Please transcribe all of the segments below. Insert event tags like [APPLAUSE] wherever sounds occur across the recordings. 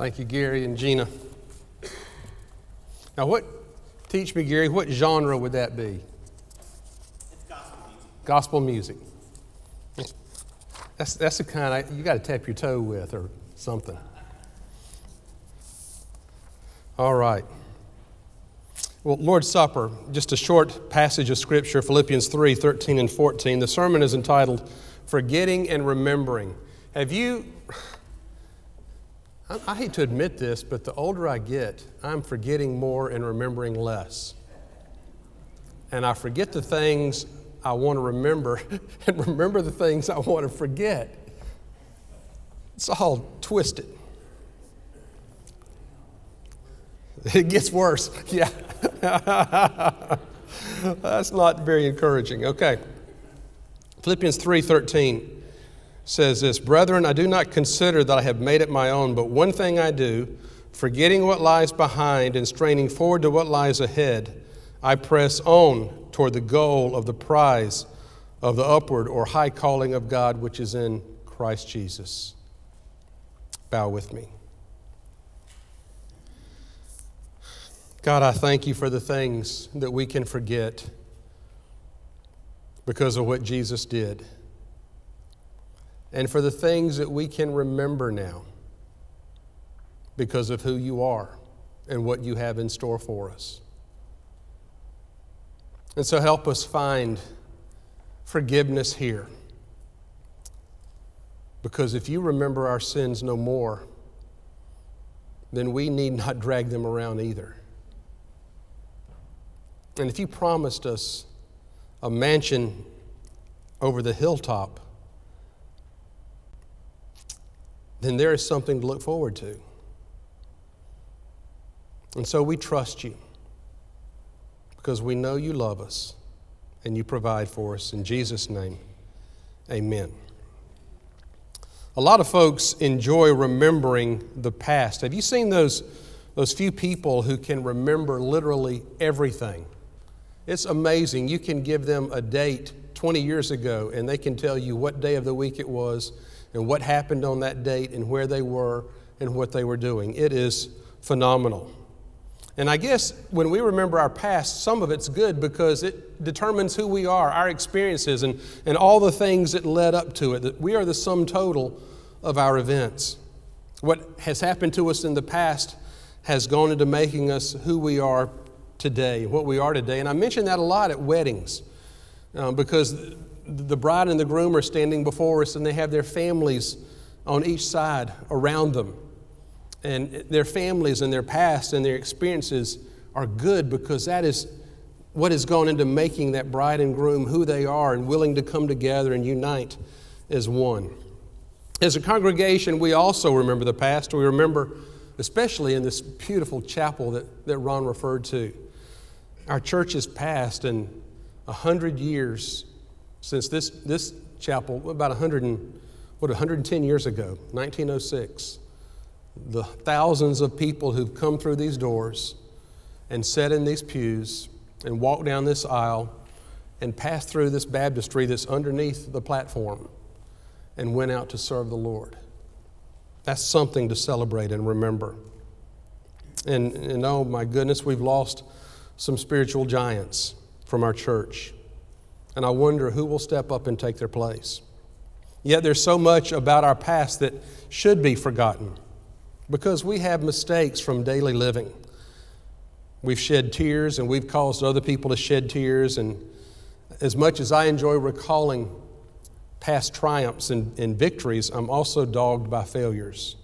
Thank you, Gary and Gina. Now, what, teach me, Gary, what genre would that be? It's gospel music. Gospel music. That's, that's the kind I, you got to tap your toe with or something. All right. Well, Lord's Supper, just a short passage of Scripture, Philippians 3 13 and 14. The sermon is entitled Forgetting and Remembering. Have you, I, I hate to admit this, but the older I get, I'm forgetting more and remembering less. And I forget the things I want to remember [LAUGHS] and remember the things I want to forget. It's all twisted. It gets worse. [LAUGHS] Yeah. [LAUGHS] That's not very encouraging. Okay. Philippians 3:13 says this, "Brethren, I do not consider that I have made it my own, but one thing I do, forgetting what lies behind and straining forward to what lies ahead, I press on toward the goal of the prize of the upward or high calling of God which is in Christ Jesus." Bow with me. God, I thank you for the things that we can forget because of what Jesus did, and for the things that we can remember now because of who you are and what you have in store for us. And so help us find forgiveness here. Because if you remember our sins no more, then we need not [LAUGHS] drag them around either. And if you promised us a mansion over the hilltop, then there is something to look forward to. And so we trust you because we know you love us and you provide for us. In Jesus' name, amen. A lot of folks enjoy remembering the past. Have you seen those, those few people who can remember literally everything? It's amazing. You can give them a date 20 years ago, and they can tell you what day of the week it was, and what happened on that date, and where they were, and what they were doing. It is phenomenal. And I guess when we remember our past, some of it's good because it determines who we are, our experiences, and, and all the things that led up to it. That we are the sum total of our events. What has happened to us in the past has gone into making us who we are today, what we are today. And I mention that a lot at weddings uh, because the bride and the groom are standing before us and they have their families on each side around them. And their families and their past and their experiences are good because that is what has gone into making that bride and groom who they are and willing to come together and unite as one. As a congregation, we also remember the past. We remember, especially in this beautiful chapel that, that Ron referred to. Our church's past and a hundred years since this, this chapel, about 100 and, what, 110 years ago, 1906. The thousands of people who've come through these doors and sat in these pews and walked down this aisle and passed through this baptistry that's underneath the platform and went out to serve the Lord. That's something to celebrate and remember. And, and oh my goodness, we've lost some spiritual giants from our church. And I wonder who will step up and take their place. Yet there's so much about our past that should be forgotten because we have mistakes from daily living. We've shed tears and we've caused other people to shed tears. And as much as I enjoy recalling past triumphs and, and victories, I'm also dogged by failures.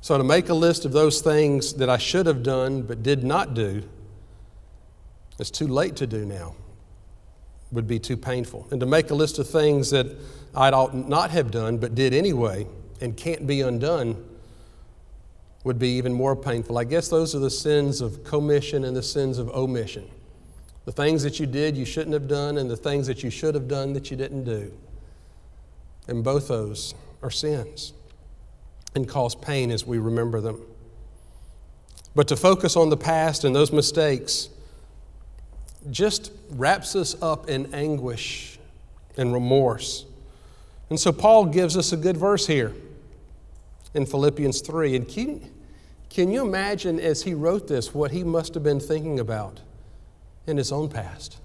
So, to make a list of those things that I should have done but did not do it's too late to do now, would be too painful. And to make a list of things that I ought not have done but did anyway and can't be undone would be even more painful. I guess those are the sins of commission and the sins of omission. The things that you did you shouldn't have done, and the things that you should have done that you didn't do. And both those are sins and cause pain as we remember them. But to focus on the past and those mistakes just wraps us up in anguish and remorse. And so Paul gives us a good verse here. in Philippians 3. And can, can you imagine as he wrote this what he must have been thinking about in his own past?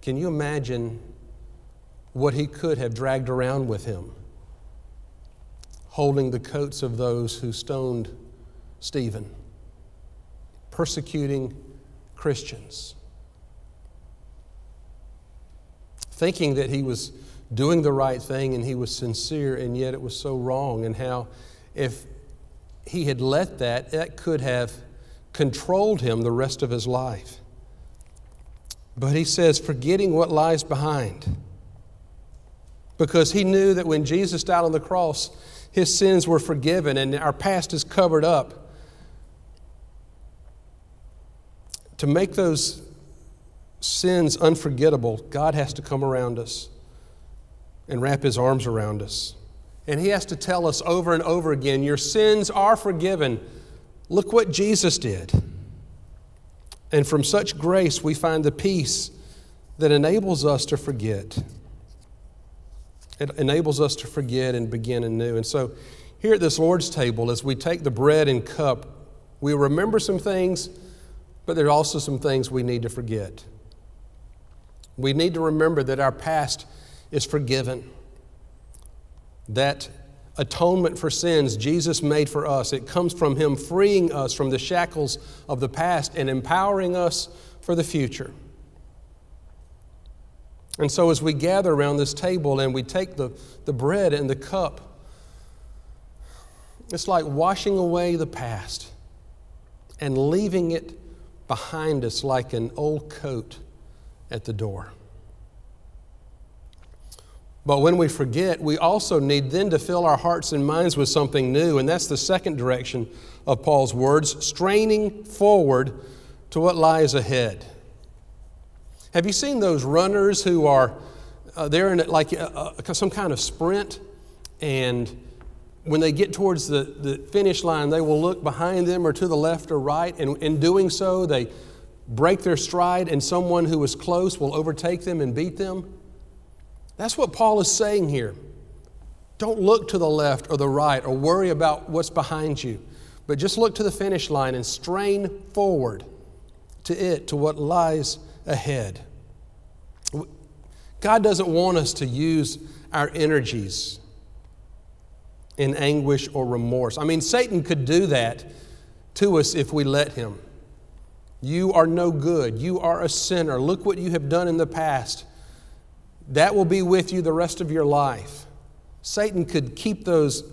Can you imagine what he could have dragged around with him, holding the coats of those who stoned Stephen, persecuting Christians, thinking that he was doing the right thing and he was sincere, and yet it was so wrong, and how if he had let that, that could have controlled him the rest of his life. But he says, forgetting what lies behind. Because he knew that when Jesus died on the cross, his sins were forgiven and our past is covered up. To make those sins unforgettable, God has to come around us and wrap his arms around us. And he has to tell us over and over again your sins are forgiven. Look what Jesus did. And from such grace, we find the peace that enables us to forget. It enables us to forget and begin anew. And so, here at this Lord's table, as we take the bread and cup, we remember some things, but there are also some things we need to forget. We need to remember that our past is forgiven. That atonement for sins Jesus made for us, it comes from Him freeing us from the shackles of the past and empowering us for the future. And so, as we gather around this table and we take the, the bread and the cup, it's like washing away the past and leaving it behind us like an old coat at the door. But when we forget, we also need then to fill our hearts and minds with something new. And that's the second direction of Paul's words straining forward to what lies ahead. Have you seen those runners who are uh, they're in like a, a, some kind of sprint, and when they get towards the, the finish line, they will look behind them or to the left or right, and in doing so, they break their stride, and someone who is close will overtake them and beat them. That's what Paul is saying here. Don't look to the left or the right or worry about what's behind you, but just look to the finish line and strain forward to it, to what lies ahead. God doesn't want us to use our energies in anguish or remorse. I mean, Satan could do that to us if we let him. You are no good. You are a sinner. Look what you have done in the past. That will be with you the rest of your life. Satan could keep those,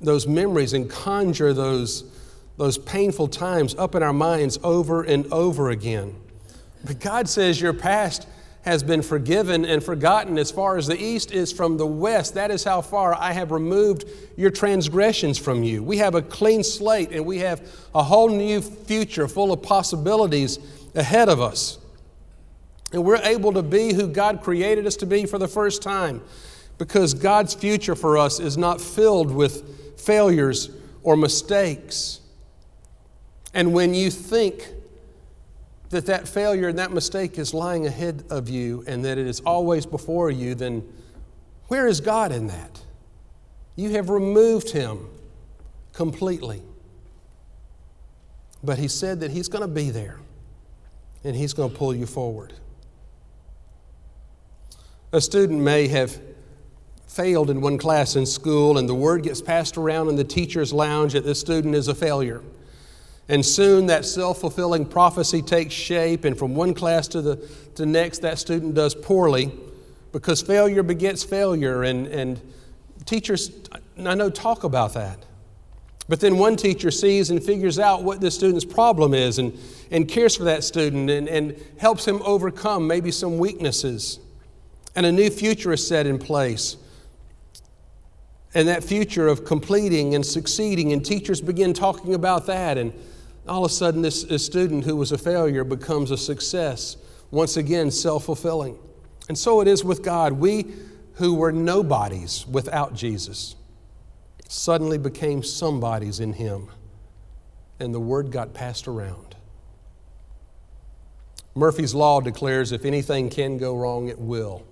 those memories and conjure those, those painful times up in our minds over and over again. But God says your past has been forgiven and forgotten as far as the east is from the west. That is how far I have removed your transgressions from you. We have a clean slate and we have a whole new future full of possibilities ahead of us. And we're able to be who God created us to be for the first time because God's future for us is not filled with failures or mistakes. And when you think that that failure and that mistake is lying ahead of you and that it is always before you, then where is God in that? You have removed him completely. But he said that he's going to be there and he's going to pull you forward. A student may have failed in one class in school, and the word gets passed around in the teacher's lounge that this student is a failure. And soon that self fulfilling prophecy takes shape, and from one class to the to next, that student does poorly because failure begets failure. And, and teachers, I know, talk about that. But then one teacher sees and figures out what the student's problem is and, and cares for that student and, and helps him overcome maybe some weaknesses and a new future is set in place. And that future of completing and succeeding, and teachers begin talking about that. And all of a sudden, this, this student who was a failure becomes a success, once again, self fulfilling. And so it is with God. We who were nobodies without Jesus suddenly became somebodies in Him, and the word got passed around. Murphy's Law declares if anything can go wrong, it will.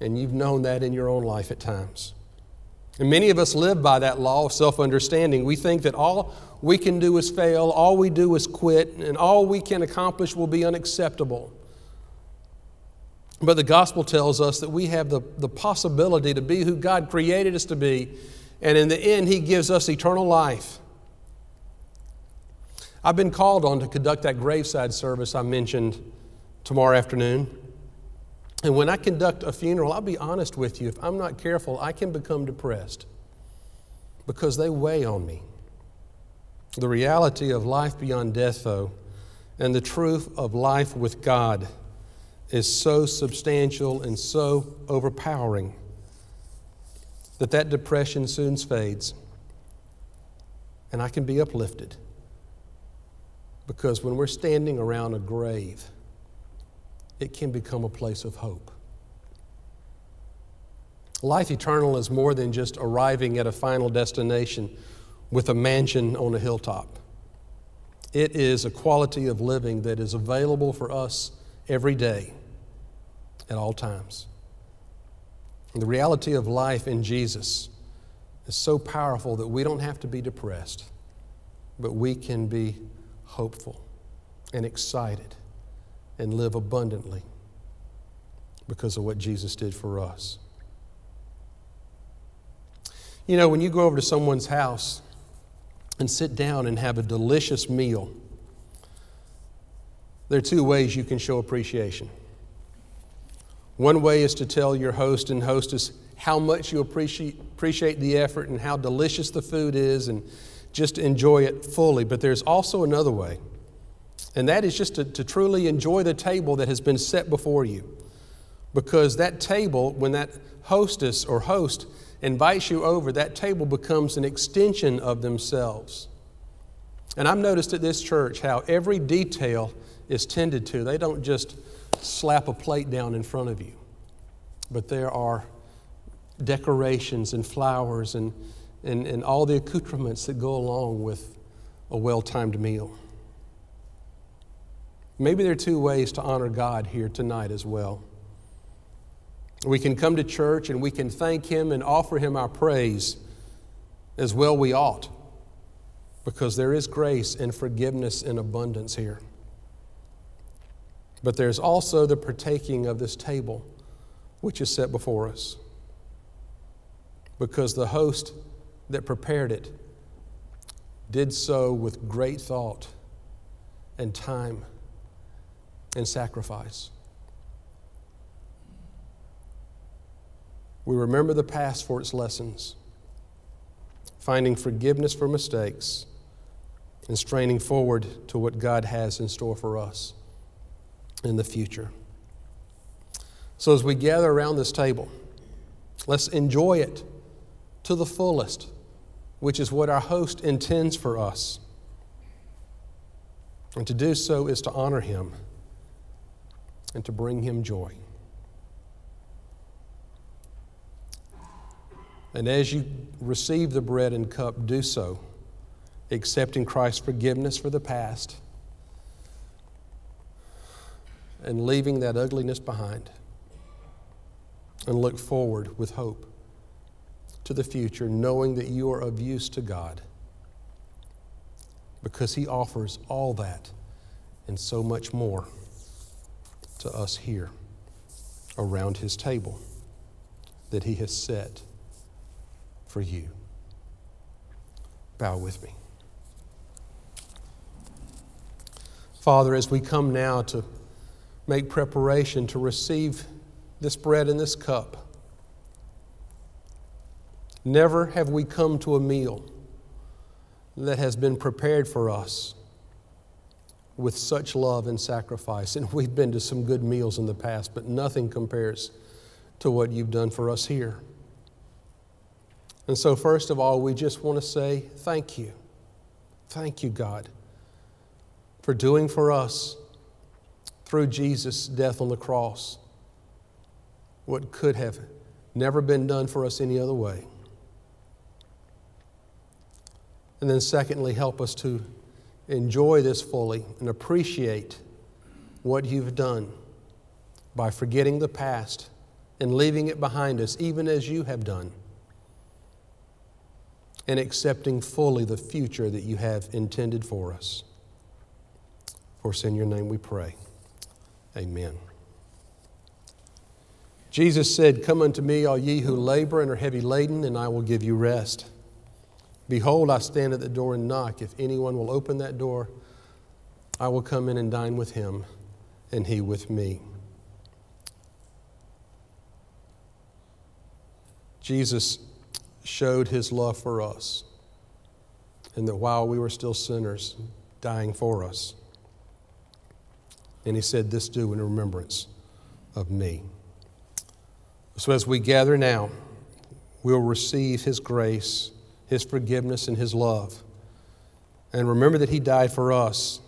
And you've known that in your own life at times. And many of us live by that law of self understanding. We think that all we can do is fail, all we do is quit, and all we can accomplish will be unacceptable. But the gospel tells us that we have the, the possibility to be who God created us to be, and in the end, He gives us eternal life. I've been called on to conduct that graveside service I mentioned tomorrow afternoon. And when I conduct a funeral, I'll be honest with you, if I'm not careful, I can become depressed because they weigh on me. The reality of life beyond death, though, and the truth of life with God is so substantial and so overpowering that that depression soon fades and I can be uplifted. Because when we're standing around a grave, it can become a place of hope. Life eternal is more than just arriving at a final destination with a mansion on a hilltop. It is a quality of living that is available for us every day, at all times. And the reality of life in Jesus is so powerful that we don't have to be depressed, but we can be hopeful and excited and live abundantly because of what Jesus did for us. You know, when you go over to someone's house and sit down and have a delicious meal, there are two ways you can show appreciation. One way is to tell your host and hostess how much you appreciate, appreciate the effort and how delicious the food is and just enjoy it fully. But there's also another way, and that is just to, to truly enjoy the table that has been set before you. Because that table, when that hostess or host invites you over, that table becomes an extension of themselves. And I've noticed at this church how every detail is tended to. They don't just slap a plate down in front of you, but there are decorations and flowers and, and, and all the accoutrements that go along with a well timed meal. Maybe there are two ways to honor God here tonight as well. We can come to church and we can thank Him and offer Him our praise as well we ought, because there is grace and forgiveness in abundance here. But there's also the partaking of this table which is set before us, because the host that prepared it did so with great thought and time and sacrifice. We remember the past for its lessons, finding forgiveness for mistakes, and straining forward to what God has in store for us in the future. So, as we gather around this table, let's enjoy it to the fullest, which is what our host intends for us. And to do so is to honor him and to bring him joy. And as you receive the bread and cup, do so, accepting Christ's forgiveness for the past and leaving that ugliness behind. And look forward with hope to the future, knowing that you are of use to God because He offers all that and so much more to us here around His table that He has set for you. Bow with me. Father, as we come now to make preparation to receive this bread and this cup, never have we come to a meal that has been prepared for us with such love and sacrifice. And we've been to some good meals in the past, but nothing compares to what you've done for us here. And so, first of all, we just want to say thank you. Thank you, God, for doing for us through Jesus' death on the cross what could have never been done for us any other way. And then, secondly, help us to enjoy this fully and appreciate what you've done by forgetting the past and leaving it behind us, even as you have done and accepting fully the future that you have intended for us. For in your name we pray. Amen. Jesus said, Come unto me, all ye who labor and are heavy laden, and I will give you rest. Behold, I stand at the door and knock. If anyone will open that door, I will come in and dine with him, and he with me. Jesus showed his love for us, and that while we were still sinners, dying for us. And he said, This do in remembrance of me. So as we gather now, we'll receive his grace, his forgiveness, and his love. And remember that he died for us.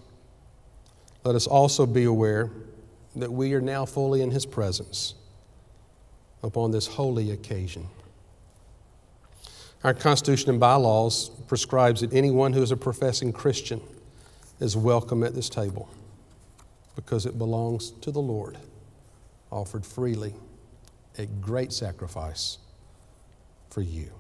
Let us also be aware that we are now fully in his presence upon this holy occasion. Our Constitution and bylaws prescribes that anyone who is a professing Christian is welcome at this table because it belongs to the Lord, offered freely at great sacrifice for you.